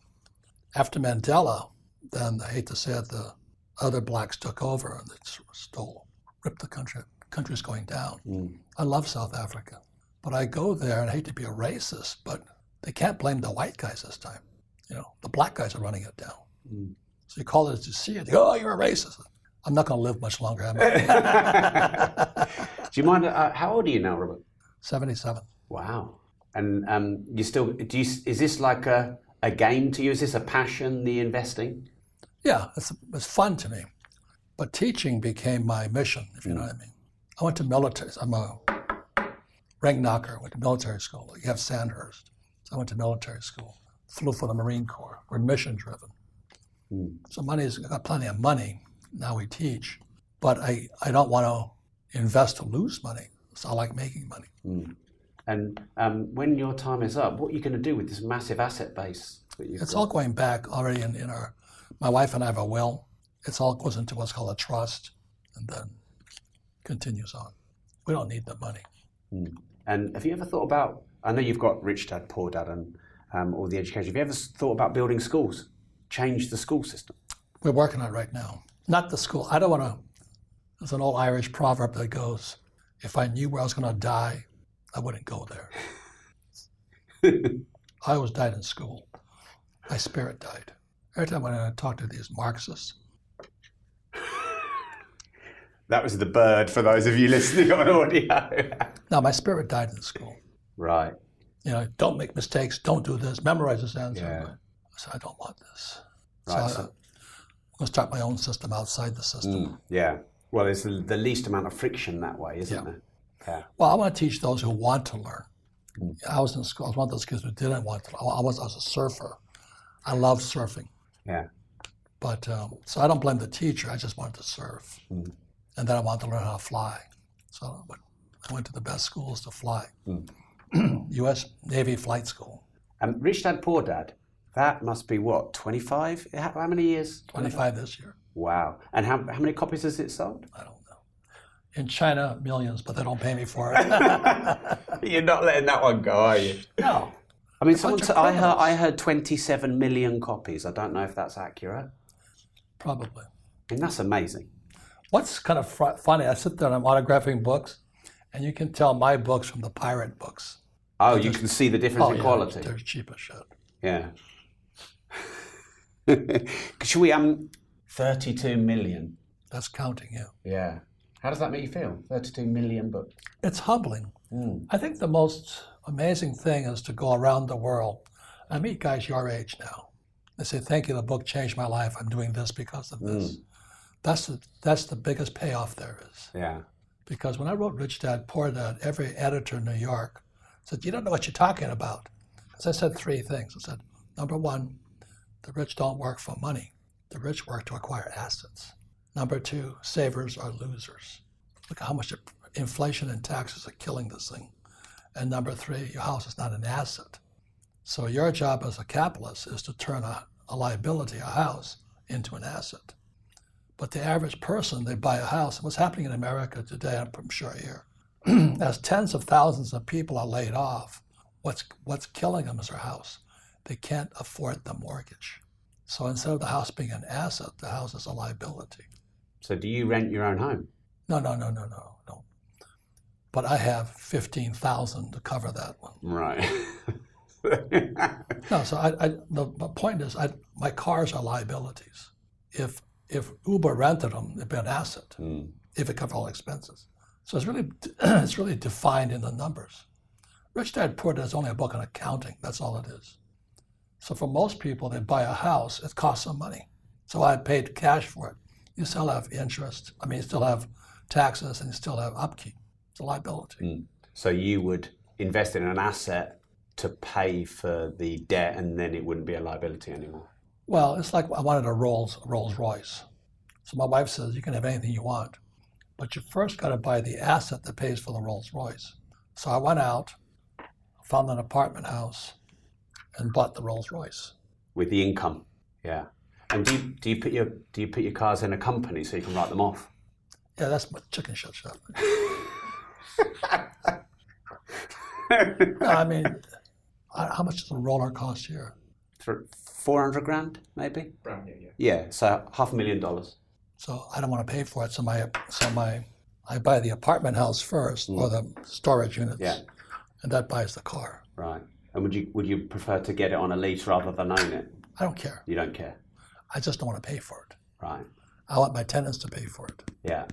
After Mandela, then I hate to say it, the other blacks took over and it stole, ripped the country. Country's going down. I love South Africa, but I go there and I hate to be a racist, but they can't blame the white guys this time. You know, the black guys are running it down. So you call it to see it. Go, oh, you're a racist. I'm not going to live much longer. am I? Do you mind? Uh, how old are you now, Robert? 77. Wow. And um, you still do? You, is this like a, a game to you? Is this a passion? The investing? Yeah, it's, it's fun to me. But teaching became my mission, if you know what I mean. I went to military. I'm a ring knocker. Went to military school. You have Sandhurst. So I went to military school. Flew for the Marine Corps. We're mission driven. So money's I got plenty of money. Now we teach, but I, I don't want to invest to lose money. So I like making money. And um, when your time is up, what are you going to do with this massive asset base that you've It's got? all going back already in, in our. My wife and I have a will. It's all goes into what's called a trust, and then continues on. We don't need the money. And have you ever thought about? I know you've got Rich Dad, Poor Dad, and um, all the education. Have you ever thought about building schools, change the school system? We're working on it right now. Not the school. I don't want to. There's an old Irish proverb that goes, "If I knew where I was going to die, I wouldn't go there." I always died in school. My spirit died. Every time when I talk to these Marxists, That was the bird for those of you listening on audio. Now, my spirit died in school. right. You know, don't make mistakes, don't do this, memorize this answer. Yeah. I said, I don't want this. Right. so, So, I'm going to start my own system outside the system. Mm, yeah. Well, there's the, the least amount of friction that way, isn't Yeah. there? Yeah. Well, I want to teach those who want to learn. Mm. I was in school. I was one of those kids who didn't want to. I was, I was a surfer. I loved surfing. Yeah. But um, so I don't blame the teacher. I just wanted to surf, Mm. and then I wanted to learn how to fly. So I went, to the best schools to fly. Mm. U.S. Navy Flight School, And Rich Dad Poor Dad, that must be what, 25? How, how many years? 25 this year. Wow. And how, how many copies has it sold? I don't know. In China, millions, but they don't pay me for it. You're not letting that one go, are you? no. I mean, someone t- I heard. I heard 27 million copies. I don't know if that's accurate. Probably. I mean, that's amazing. What's kind of fr- funny, I sit there and I'm autographing books, and you can tell my books from the pirate books. Oh, you can see the difference Oh, in yeah, quality. They're cheap as shit. Yeah. Should we um 32 million? That's counting you. Yeah. How does that make you feel? 32 million books. It's humbling. Mm. I think the most amazing thing is to go around the world. I meet guys your age now. They say, "Thank you, the book changed my life. I'm doing this because of this." That's the that's the biggest payoff there is. Yeah. Because when I wrote Rich Dad Poor Dad, every editor in New York said, "You don't know what you're talking about." Because I said three things. I said, number one, the rich don't work for money. The rich work to acquire assets. Number two, savers are losers. Look how much inflation and taxes are killing this thing. And number three, your house is not an asset. So your job as a capitalist is to turn a, a liability, a house, into an asset. But the average person, they buy a house. What's happening in America today, I'm sure here, as tens of thousands of people are laid off, what's, what's killing them is their house. They can't afford the mortgage. So instead of the house being an asset, the house is a liability. So do you rent your own home? No, no, no, no, no, no. But I have 15,000 to cover that one. Right. No, so I, I the, the point is, I, my cars are liabilities. If if Uber rented them, it'd be an asset Mm. if it covered all expenses. So it's really it's really defined in the numbers. Rich Dad Poor Dad is only a book on accounting. That's all it is. So for most people, they buy a house. It costs some money. So I paid cash for it. You still have interest. I mean, you still have taxes, and you still have upkeep. It's a liability. Hmm. So you would invest in an asset to pay for the debt, and then it wouldn't be a liability anymore. Well, it's like I wanted a Rolls Rolls Royce. So my wife says you can have anything you want, but you first got to buy the asset that pays for the Rolls Royce. So I went out, found an apartment house, and bought the Rolls Royce. with the income. Yeah. And do you, do you put your do you put your cars in a company so you can write them off? Yeah, that's my chicken shit stuff. No, I mean, uh, how much does a roller cost here? Four hundred grand, maybe. Brand new, yeah. Yeah. So half a million dollars. So I don't want to pay for it. So my so my I buy the apartment house first or mm. the storage units, Yeah. and that buys the car. Right. And would you would you prefer to get it on a lease rather than own it? I don't care. You don't care. I just don't want to pay for it. Right. I want my tenants to pay for it. Yeah.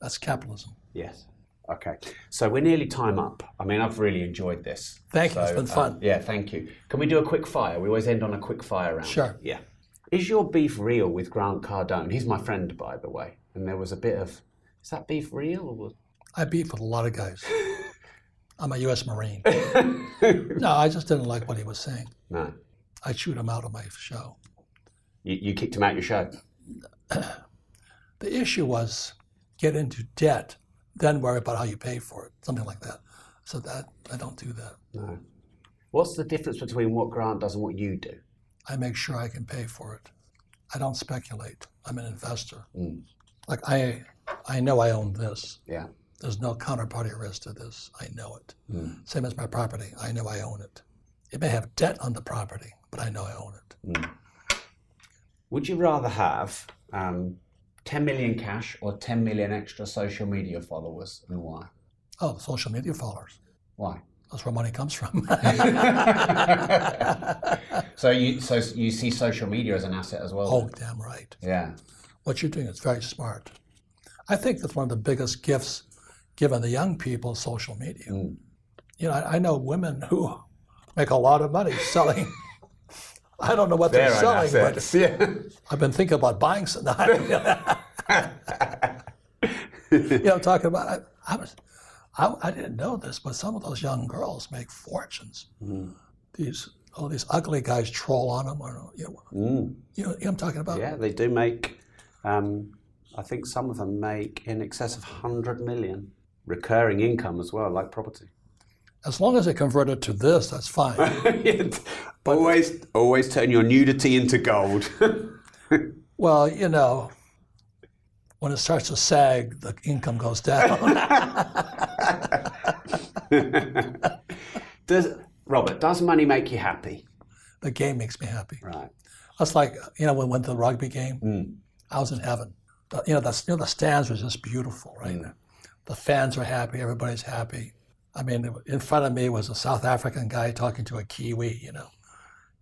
That's capitalism. Yes. Okay. So we're nearly time up. I mean, I've really enjoyed this. Thank you. It's been fun. um, yeah, thank you. Can we do a quick fire? We always end on a quick fire round. Sure. Yeah. Is your beef real with Grant Cardone? He's my friend, by the way. And there was a bit of, is that beef real? Or. I beef with a lot of guys. I'm a U.S. Marine. no, I just didn't like what he was saying. No. I chewed him out of my show. You, you kicked him out of your show. The issue was get into debt, then worry about how you pay for it, something like that. So that I don't do that. No. What's the difference between what Grant does and what you do? I make sure I can pay for it. I don't speculate. I'm an investor. Mm. Like I, I know I own this. Yeah. There's no counterparty risk to this. I know it. Mm. Same as my property. I know I own it. It may have debt on the property, but I know I own it. Would you rather have um, 10 million cash or 10 million extra social media followers and why? Oh, social media followers. Why? That's where money comes from. So you so you see social media as an asset as well? oh, damn right. Yeah. What you're doing is very smart. I think that's one of the biggest gifts given the young people social media. Mm. You know, I, I know women who make a lot of money selling. I don't know what they're are selling, but. Yeah. I've been thinking about buying some. you know, I'm talking about. I, I was, I, I didn't know this, but some of those young girls make fortunes. These all these ugly guys troll on them, or you know, Mm. you know, you know what I'm talking about. Yeah, they do make. Um, I think some of them make in excess of hundred million recurring income as well, like property. As long as they converted to this, that's fine. always, always turn your nudity into gold. well, you know, when it starts to sag, the income goes down. does Robert? Does money make you happy? the game makes me happy. Right. That's like you know when we went to the rugby game, hmm. I was in heaven. The, you know, the, you know the stands were just beautiful, right? Hmm. The fans are happy, everybody's happy. I mean, in front of me was a South African guy talking to a Kiwi, you know,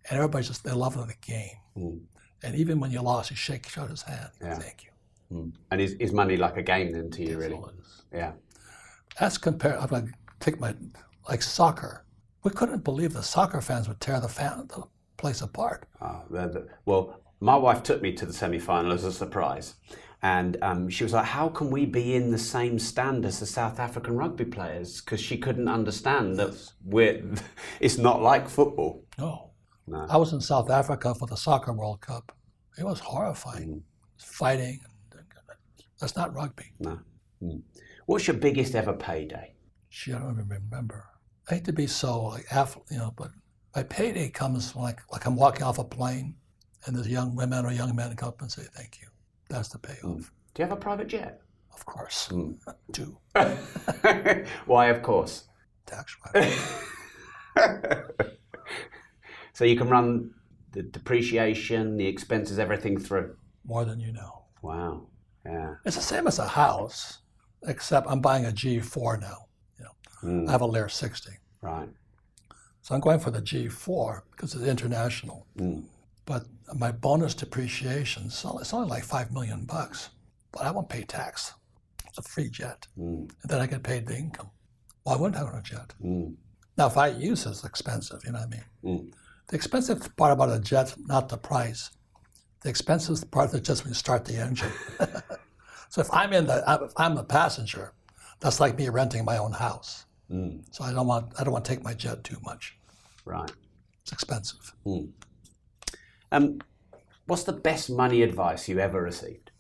and everybody's just they love the game. Hmm. And even when you lost, you shake shake his hand. yeah. Thank you. Hmm. And is, is money like a game then to you, really? all it is. Yeah. That's compared. I'm going to take my like soccer. We couldn't believe the soccer fans would tear the fan the place apart. Ah, the- the- well, my wife took me to the semi-final as a surprise, and um, she was like, "How can we be in the same stand as the South African rugby players?" Because she couldn't understand that we're. It's not like football. No. No. I was in South Africa for the Soccer World Cup. It was horrifying. Fighting. That's not rugby. No. Mm. What's your biggest ever payday? Gee, I don't even remember. I hate to be so like you know, but my payday comes like like I'm walking off a plane, and there's young women or young men come up and say thank you. That's the payoff. Do you have a private jet? Of course. Hmm. do. Why, of course. tax So you can run the depreciation, the expenses, everything through. more than you know. Wow. Yeah. It's the same as a house, except I'm buying a G4 now. You know, hmm. I have a Lear 60, Right. so I'm going for the G4 because it's international. Hmm. But my bonus depreciation, it's only like five million bucks, but I won't pay tax. It's a free jet, mm. and then I get paid the income. Why wouldn't I own a jet? Mm. Now, if I use it, it's expensive. You know what I mean? Mm. The expensive part about a jet, not the price. The expensive part of is just when you start the engine. so if I'm in the, if I'm the passenger, that's like me renting my own house. So I don't want, I don't want to take my jet too much. Right. It's expensive. Um, what's the best money advice you ever received?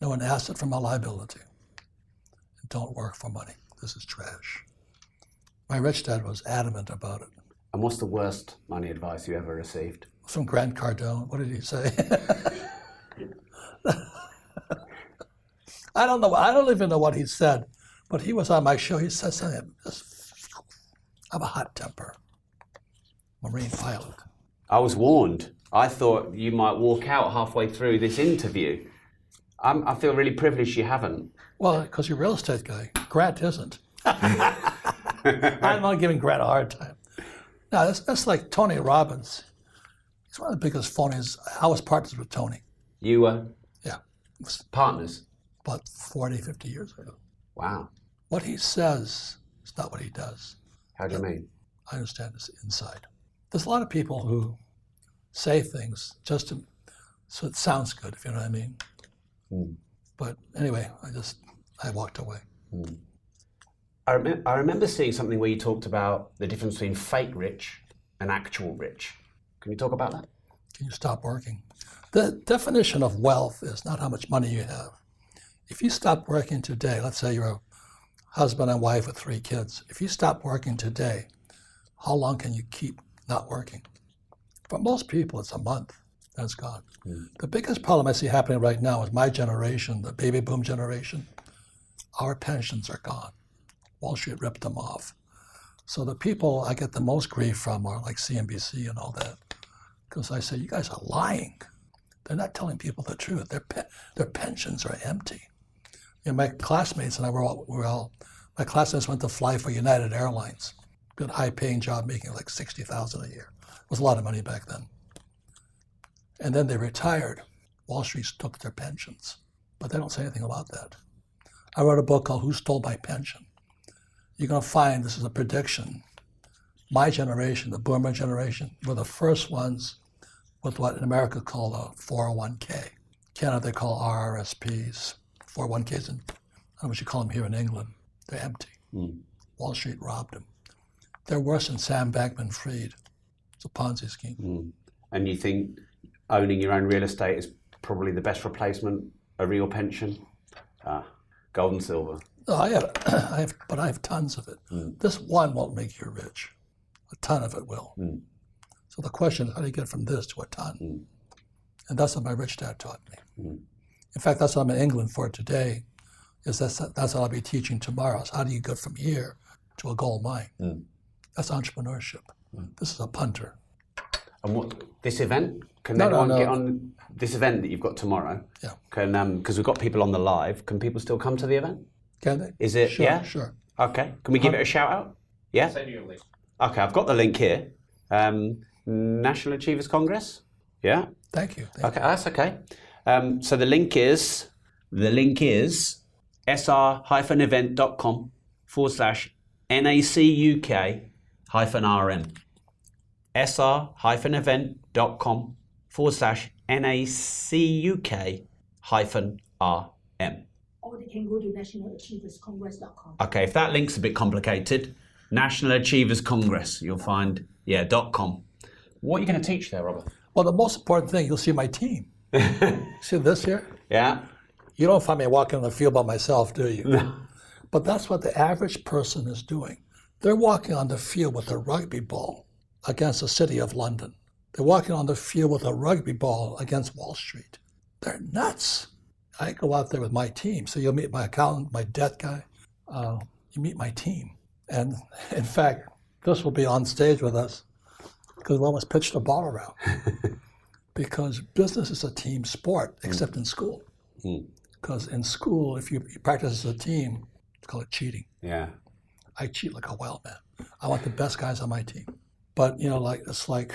No an asset from a liability. And don't work for money. This is trash. My rich dad was adamant about it. And what's the worst money advice you ever received? From Grant Cardone. What did he say? I don't know. I don't even know what he said, but he was on my show. He said something. I have a hot temper. Marine pilot. I was warned. I thought you might walk out halfway through this interview. I'm, I feel really privileged you haven't. Well, because you're a real estate guy. Grant isn't. I'm not giving Grant a hard time. No, that's, that's like Tony Robbins. He's one of the biggest phonies. I was partners with Tony. You were Yeah, partners. about 40, 50 years ago. Wow. What he says is not what he does. How do you mean? I understand this inside. There's a lot of people who say things just to, so it sounds good, if you know what I mean. Hmm. But anyway, I just, I walked away. Hmm. I, rem- I remember seeing something where you talked about the difference between fake rich and actual rich. Can you talk about that? Can you stop working? The definition of wealth is not how much money you have. If you stop working today, let's say you're a husband and wife with three kids, if you stop working today, how long can you keep not working? For most people, it's a month, then it's gone. Hmm. The biggest problem I see happening right now is my generation, the baby boom generation, our pensions are gone. Wall Street ripped them off. So the people I get the most grief from are like CNBC and all that because I say, you guys are lying. They're not telling people the truth. Their, pe- their pensions are empty. You know, my classmates and I were all, were all, my classmates went to fly for United Airlines. Good high paying job, making like 60000 a year. Was a lot of money back then. And then they retired. Wall Street took their pensions. But they don't say anything about that. I wrote a book called Who Stole My Pension. You're going to find this is a prediction. My generation, the boomer generation, were the first ones with what in America called a 401k. Canada, they call RRSPs. 401ks, and I don't know what you call them here in England. They're empty. Hmm. Wall Street robbed them. They're worse than Sam Bankman Fried. It's a Ponzi scheme. Mm. And you think owning your own real estate is probably the best replacement, a real pension? Ah, gold and silver. No, I have, I have, but I have tons of it. Mm. This one won't make you rich. A ton of it will. Mm. So the question is, how do you get from this to a ton? And that's what my rich dad taught me. In fact, that's what I'm in England for today. Is that's that's what I'll be teaching tomorrow. Is how do you get from here to a gold mine? That's entrepreneurship. This is a punter. And what this event? Can No, no, anyone no. get on this event that you've got tomorrow? Yeah. Can because we've got people on the live. Can people still come to the event? Can they? Is it? Sure, yeah. sure. Okay. Can we give it a shout out? Yeah. Send you a link. Okay, I've got the link here. Um, National Achievers Congress. Yeah. Thank you. Thank Okay, that's okay. Um, so the link is the link is sr-event.com forward slash NACUK hyphen RN. sr-event.com forward slash NACUK hyphen RM. or they can go to nationalachieverscongress.com. Okay, if that link's a bit complicated, National Achievers Congress, you'll find, yeah, dot .com. What are you going to teach there, Robert? Well, the most important thing, you'll see my team. see this here? Yeah. You don't find me walking on the field by myself, do you? But that's what the average person is doing. They're walking on the field with a rugby ball against the city of London. They're walking on the field with a rugby ball against Wall Street. They're nuts. I go out there with my team. So you'll meet my accountant, my debt guy. Uh, you meet my team. And in fact, this will be on stage with us because we almost pitched the ball around. because business is a team sport, except in school. Because in school, if you, you practice as a team, it's called cheating. Yeah. I cheat like a wild man. I want the best guys on my team. But you know, like it's like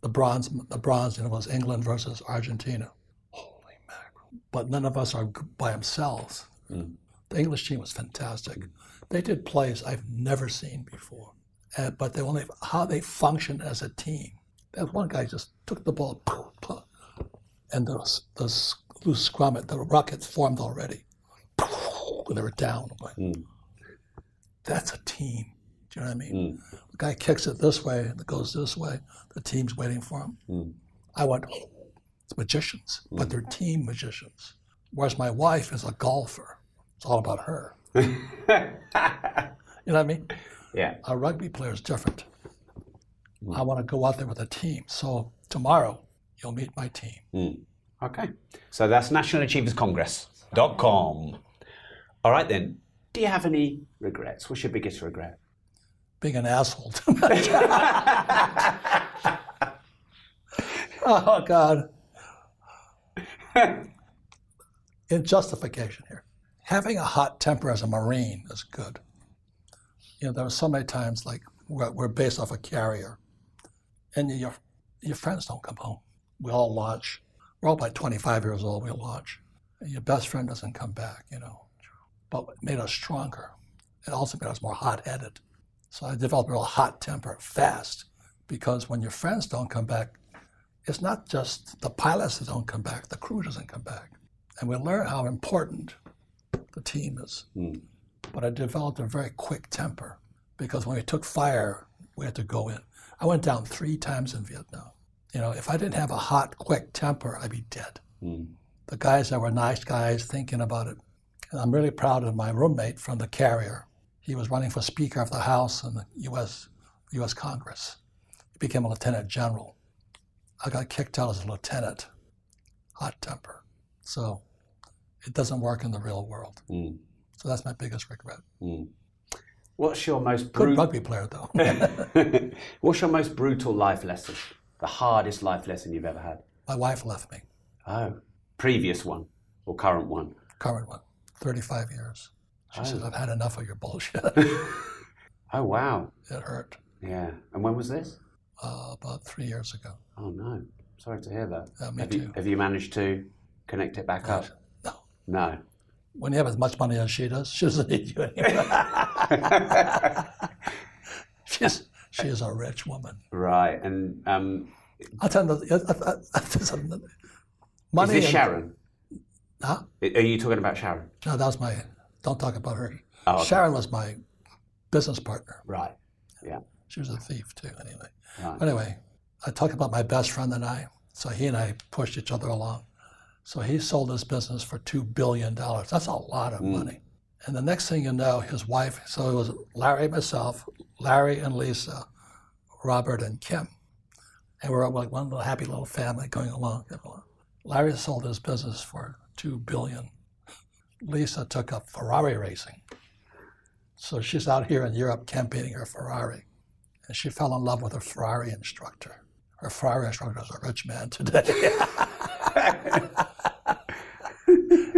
the bronze, the bronze, you know, was England versus Argentina. Holy mackerel! But none of us are by themselves. The English team was fantastic. They did plays I've never seen before. Uh, but they only how they function as a team. That one guy just took the ball, and the the loose scrum, the rockets formed already. When they were down. Like, that's a team. Do you know what I mean? Mm. The guy kicks it this way and it goes this way. The team's waiting for him. Mm. I went, oh, it's magicians, but mm. they're team magicians. Whereas my wife is a golfer. It's all about her. you know what I mean? Yeah. A rugby player is different. I want to go out there with a team. So tomorrow, you'll meet my team. Okay. So that's nationalachieverscongress.com. All right then. Do you have any regrets? What's your biggest regret? being an asshole too much. oh God. In justification here, having a hot temper as a Marine is good. You know, there were so many times like we're, we're based off a carrier, and your your friends don't come home. We all launch. We're all about 25 years old. We launch, your best friend doesn't come back. You know, but it made us stronger. It also made us more hot-headed. So I developed a real hot temper fast because when your friends don't come back, it's not just the pilots that don't come back, the crew doesn't come back. And we learn how important the team is. Hmm. But I developed a very quick temper because when we took fire, we had to go in. I went down three times in Vietnam. You know, if I didn't have a hot, quick temper, I'd be dead. Hmm. The guys that were nice guys thinking about it. And I'm really proud of my roommate from the carrier. He was running for Speaker of the House in the U.S. U.S. Congress. He became a lieutenant general. I got kicked out as a lieutenant. Hot temper. So it doesn't work in the real world. Hmm. So that's my biggest regret. Hmm. What's your most Good brutal rugby player, though. What's your most brutal life lesson? The hardest life lesson you've ever had? my wife left me. Oh. Previous one or current one? Current one, 35 years. She says, I've had enough of your bullshit. Oh wow. it hurt Yeah. And when was this? uh, about three years ago. Oh no. Sorry to hear that. Me have you too. have you managed to connect it back up? No, No. when you have as much money as she does, she doesn't need you anymore. She's she is a rich woman. Right. And um, I'll tell you, uh, uh, uh, there's is money. this and- Sharon? Huh? Are you talking about Sharon? No, that was my. Don't talk about her. Oh, okay. Sharon was my business partner. Right. Yeah. She was a thief too. Anyway. Right. Anyway, I talk about my best friend and I. So he and I pushed each other along. So he sold his business for two billion dollars. That's a lot of mm. money. And the next thing you know, his wife. So it was Larry, myself, Larry and Lisa, Robert and Kim, and we're like one little happy little family going along. Larry sold his business for two billion. Lisa took up Ferrari racing. So she's out here in Europe campaigning her Ferrari and she fell in love with her Ferrari instructor. Her Ferrari instructor is a rich man today.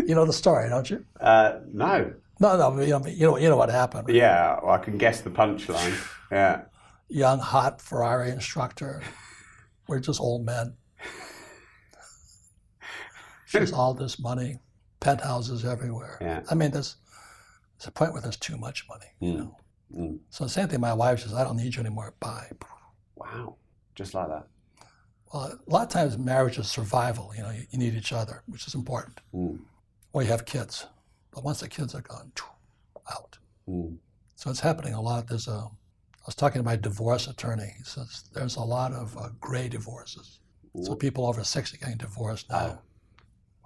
you know the story, don't you? Uh, no. No, no, you know, you know, you know what happened. Yeah. Well, I can guess the punchline. Yeah. Young, hot Ferrari instructor. We're just old men. She has all this money, penthouses everywhere. Yeah. I mean, there's, there's a point where there's too much money. You Mm. know. Mm. So the same thing. My wife says, "I don't need you anymore." Bye. Wow. Just like that. Well, a lot of times marriage is survival. You know, you, you need each other, which is important. Mm. Or you have kids, but once the kids are gone, out. Mm. So it's happening a lot. There's a. I was talking to my divorce attorney. He says there's a lot of uh, gray divorces. So people over sixty getting divorced now.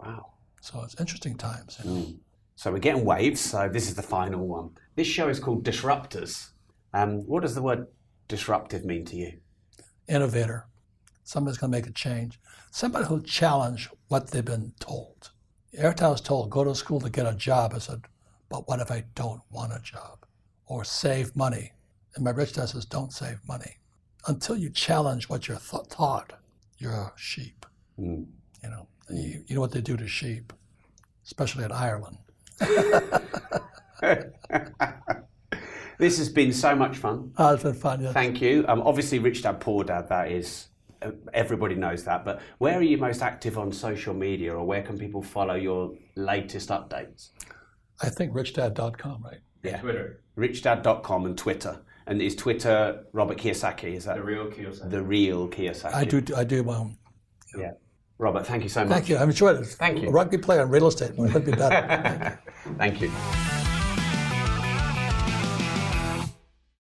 Wow. So it's interesting times. Mm. So we're getting waves. So this is the final one. This show is called Disruptors. Um, what does the word disruptive mean to you? Innovator, somebody's going to make a change. Somebody who'll challenge what they've been told. Every time I was told, go to school to get a job, I said, but what if I don't want a job? Or save money. And my rich dad says, don't save money. Until you challenge what you're th- taught, you're a sheep. Mm. You know, you, you know what they do to sheep, especially in Ireland. This has been so much fun. Oh, it's been fun. Yeah. Thank you. Um, obviously, Rich Dad Poor Dad. That is, uh, everybody knows that. But where are you most active on social media, or where can people follow your latest updates? I think richdad.com, right? Yeah, Twitter, richdad.com and Twitter. And is Twitter Robert Kiyosaki? Is that the real Kiyosaki. the real Kiyosaki? I do. I do. Um, Yeah. Robert, thank you so much. thank you. I've enjoyed it. Thank you. A rugby player in real estate couldn't be better. Thank you.